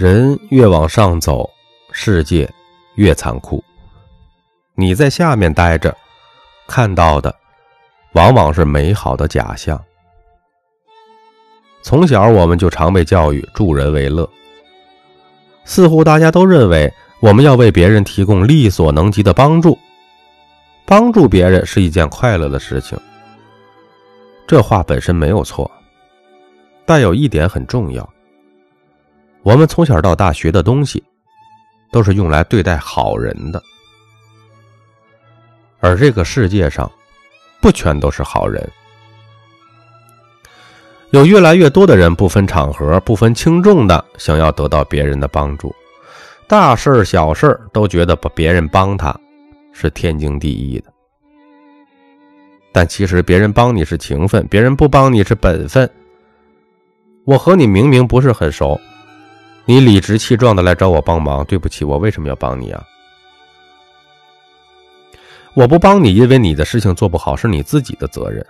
人越往上走，世界越残酷。你在下面待着，看到的往往是美好的假象。从小我们就常被教育助人为乐，似乎大家都认为我们要为别人提供力所能及的帮助，帮助别人是一件快乐的事情。这话本身没有错，但有一点很重要：我们从小到大学的东西，都是用来对待好人的，而这个世界上，不全都是好人。有越来越多的人不分场合、不分轻重的想要得到别人的帮助，大事小事都觉得把别人帮他是天经地义的。但其实别人帮你是情分，别人不帮你是本分。我和你明明不是很熟，你理直气壮的来找我帮忙，对不起，我为什么要帮你啊？我不帮你，因为你的事情做不好是你自己的责任。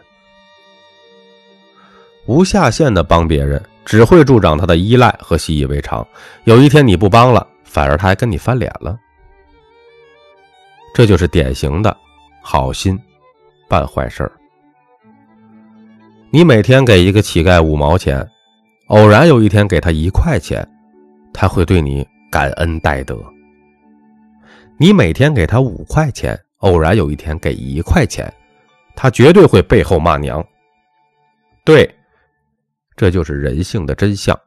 无下限的帮别人，只会助长他的依赖和习以为常。有一天你不帮了，反而他还跟你翻脸了。这就是典型的好心办坏事。你每天给一个乞丐五毛钱，偶然有一天给他一块钱，他会对你感恩戴德。你每天给他五块钱，偶然有一天给一块钱，他绝对会背后骂娘。对。这就是人性的真相。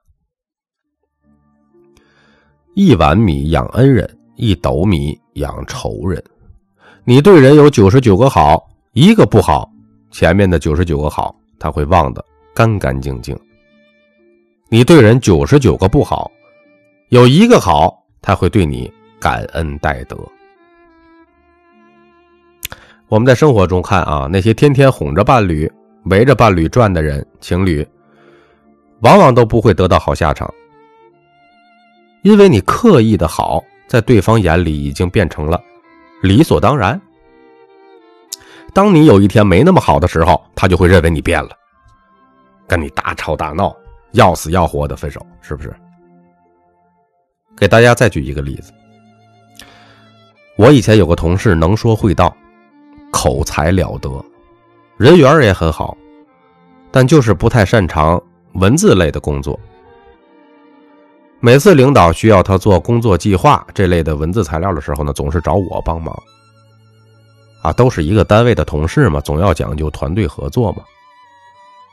一碗米养恩人，一斗米养仇人。你对人有九十九个好，一个不好，前面的九十九个好他会忘得干干净净。你对人九十九个不好，有一个好，他会对你感恩戴德。我们在生活中看啊，那些天天哄着伴侣、围着伴侣转的人，情侣。往往都不会得到好下场，因为你刻意的好，在对方眼里已经变成了理所当然。当你有一天没那么好的时候，他就会认为你变了，跟你大吵大闹，要死要活的分手，是不是？给大家再举一个例子，我以前有个同事能说会道，口才了得，人缘也很好，但就是不太擅长。文字类的工作，每次领导需要他做工作计划这类的文字材料的时候呢，总是找我帮忙。啊，都是一个单位的同事嘛，总要讲究团队合作嘛。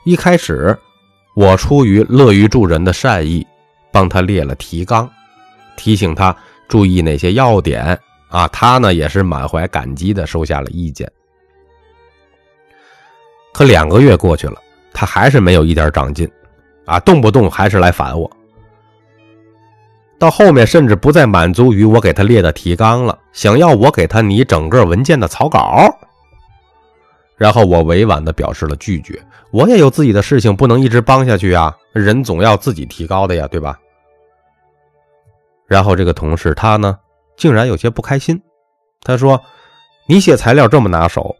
一开始，我出于乐于助人的善意，帮他列了提纲，提醒他注意哪些要点。啊，他呢也是满怀感激的收下了意见。可两个月过去了，他还是没有一点长进。啊，动不动还是来烦我，到后面甚至不再满足于我给他列的提纲了，想要我给他拟整个文件的草稿。然后我委婉的表示了拒绝，我也有自己的事情，不能一直帮下去啊，人总要自己提高的呀，对吧？然后这个同事他呢，竟然有些不开心，他说：“你写材料这么拿手，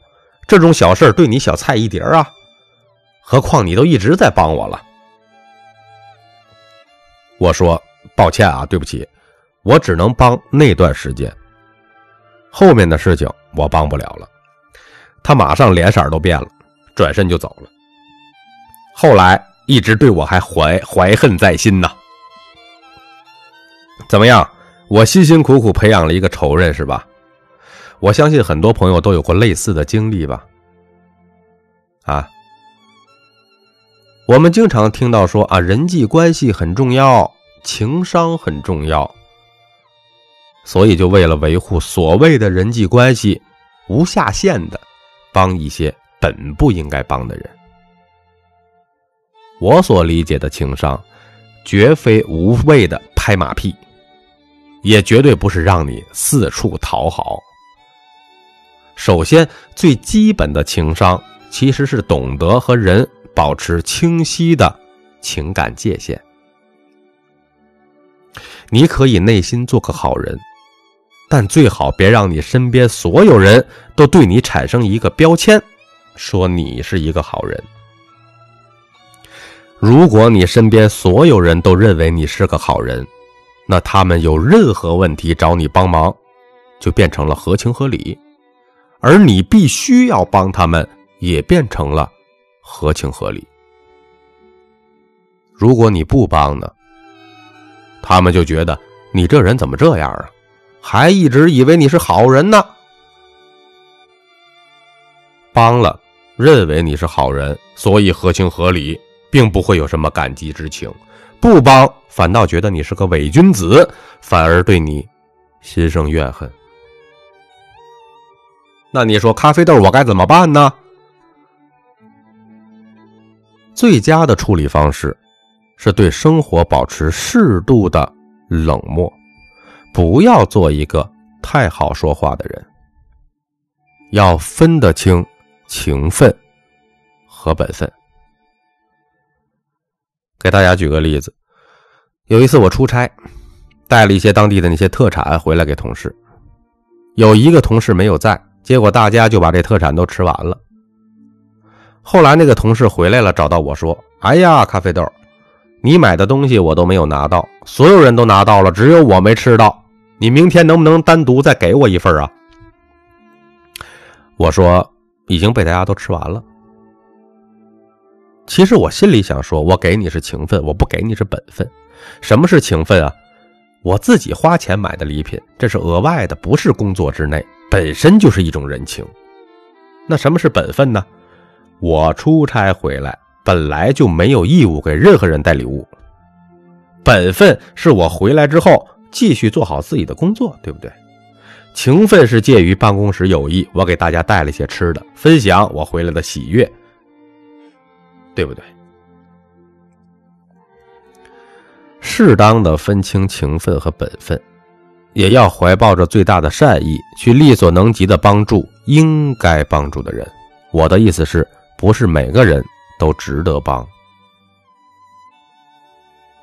这种小事对你小菜一碟啊，何况你都一直在帮我了。”我说抱歉啊，对不起，我只能帮那段时间，后面的事情我帮不了了。他马上脸色都变了，转身就走了。后来一直对我还怀怀恨在心呢。怎么样？我辛辛苦苦培养了一个仇人是吧？我相信很多朋友都有过类似的经历吧？啊？我们经常听到说啊，人际关系很重要，情商很重要，所以就为了维护所谓的人际关系，无下限的帮一些本不应该帮的人。我所理解的情商，绝非无谓的拍马屁，也绝对不是让你四处讨好。首先，最基本的情商其实是懂得和人。保持清晰的情感界限。你可以内心做个好人，但最好别让你身边所有人都对你产生一个标签，说你是一个好人。如果你身边所有人都认为你是个好人，那他们有任何问题找你帮忙，就变成了合情合理；而你必须要帮他们，也变成了合情合理。如果你不帮呢，他们就觉得你这人怎么这样啊？还一直以为你是好人呢。帮了，认为你是好人，所以合情合理，并不会有什么感激之情；不帮。反倒觉得你是个伪君子，反而对你心生怨恨。那你说咖啡豆我该怎么办呢？最佳的处理方式是对生活保持适度的冷漠，不要做一个太好说话的人，要分得清情分和本分。给大家举个例子。有一次我出差，带了一些当地的那些特产回来给同事，有一个同事没有在，结果大家就把这特产都吃完了。后来那个同事回来了，找到我说：“哎呀，咖啡豆，你买的东西我都没有拿到，所有人都拿到了，只有我没吃到。你明天能不能单独再给我一份啊？”我说：“已经被大家都吃完了。”其实我心里想说：“我给你是情分，我不给你是本分。”什么是情分啊？我自己花钱买的礼品，这是额外的，不是工作之内，本身就是一种人情。那什么是本分呢？我出差回来，本来就没有义务给任何人带礼物。本分是我回来之后继续做好自己的工作，对不对？情分是介于办公室友谊，我给大家带了些吃的，分享我回来的喜悦，对不对？适当的分清情分和本分，也要怀抱着最大的善意去力所能及的帮助应该帮助的人。我的意思是，不是每个人都值得帮。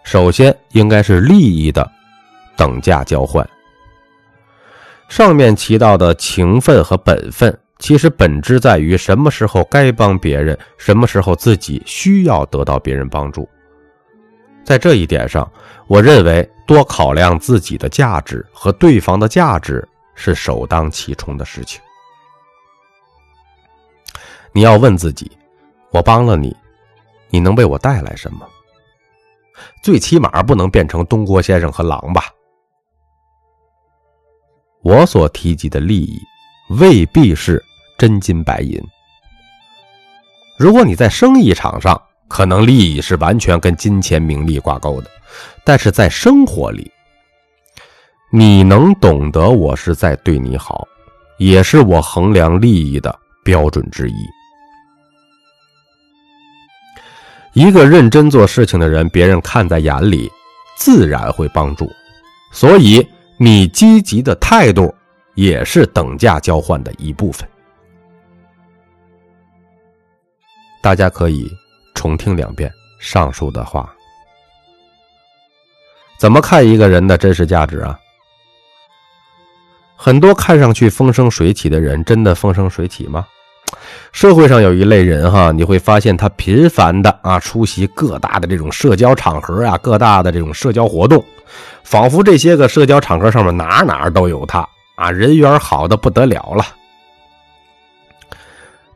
首先应该是利益的等价交换。上面提到的情分和本分，其实本质在于什么时候该帮别人，什么时候自己需要得到别人帮助。在这一点上，我认为多考量自己的价值和对方的价值是首当其冲的事情。你要问自己：我帮了你，你能为我带来什么？最起码不能变成东郭先生和狼吧？我所提及的利益未必是真金白银。如果你在生意场上，可能利益是完全跟金钱名利挂钩的，但是在生活里，你能懂得我是在对你好，也是我衡量利益的标准之一。一个认真做事情的人，别人看在眼里，自然会帮助。所以，你积极的态度也是等价交换的一部分。大家可以。重听两遍上述的话，怎么看一个人的真实价值啊？很多看上去风生水起的人，真的风生水起吗？社会上有一类人哈，你会发现他频繁的啊出席各大的这种社交场合啊，各大的这种社交活动，仿佛这些个社交场合上面哪哪都有他啊，人缘好的不得了了。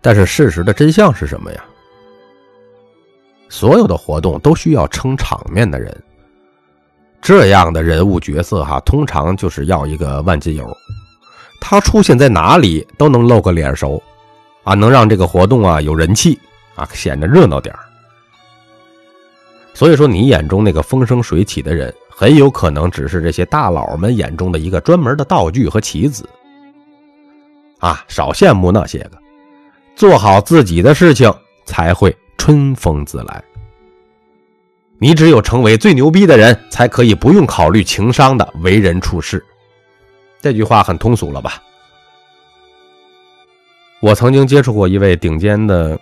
但是事实的真相是什么呀？所有的活动都需要撑场面的人，这样的人物角色哈，通常就是要一个万金油，他出现在哪里都能露个脸熟，啊，能让这个活动啊有人气啊，显得热闹点所以说，你眼中那个风生水起的人，很有可能只是这些大佬们眼中的一个专门的道具和棋子。啊，少羡慕那些个，做好自己的事情才会。春风自来。你只有成为最牛逼的人，才可以不用考虑情商的为人处事。这句话很通俗了吧？我曾经接触过一位顶尖的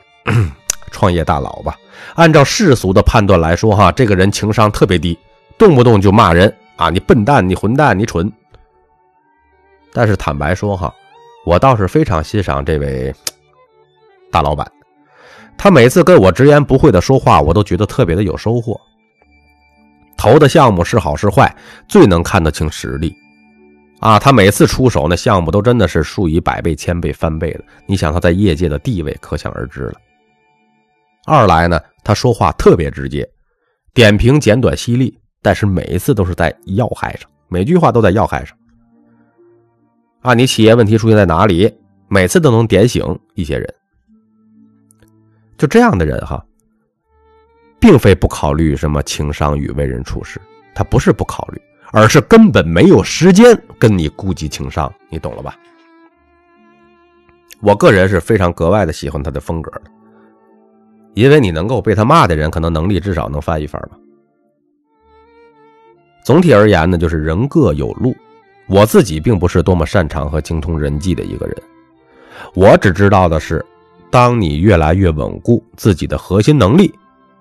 创业大佬吧。按照世俗的判断来说，哈，这个人情商特别低，动不动就骂人啊，你笨蛋，你混蛋，你蠢。但是坦白说，哈，我倒是非常欣赏这位 大老板。他每次跟我直言不讳的说话，我都觉得特别的有收获。投的项目是好是坏，最能看得清实力。啊，他每次出手，那项目都真的是数以百倍、千倍、翻倍的。你想他在业界的地位，可想而知了。二来呢，他说话特别直接，点评简短犀利，但是每一次都是在要害上，每句话都在要害上。啊，你企业问题出现在哪里？每次都能点醒一些人。就这样的人哈，并非不考虑什么情商与为人处事，他不是不考虑。而是根本没有时间跟你顾及情商，你懂了吧？我个人是非常格外的喜欢他的风格的，因为你能够被他骂的人，可能能力至少能翻一番吧。总体而言呢，就是人各有路。我自己并不是多么擅长和精通人际的一个人，我只知道的是，当你越来越稳固自己的核心能力，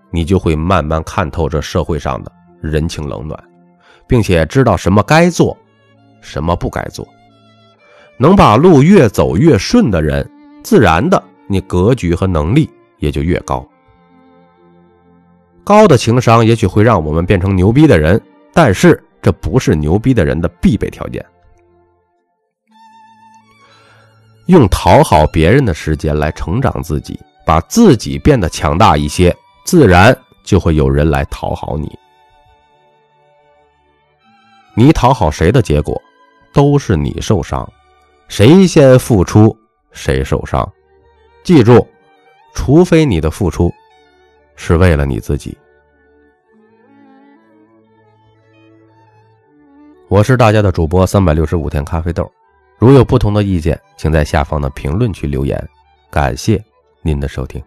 你就会慢慢看透这社会上的人情冷暖。并且知道什么该做，什么不该做，能把路越走越顺的人，自然的你格局和能力也就越高。高的情商也许会让我们变成牛逼的人，但是这不是牛逼的人的必备条件。用讨好别人的时间来成长自己，把自己变得强大一些，自然就会有人来讨好你。你讨好谁的结果，都是你受伤。谁先付出，谁受伤。记住，除非你的付出是为了你自己。我是大家的主播三百六十五天咖啡豆，如有不同的意见，请在下方的评论区留言。感谢您的收听。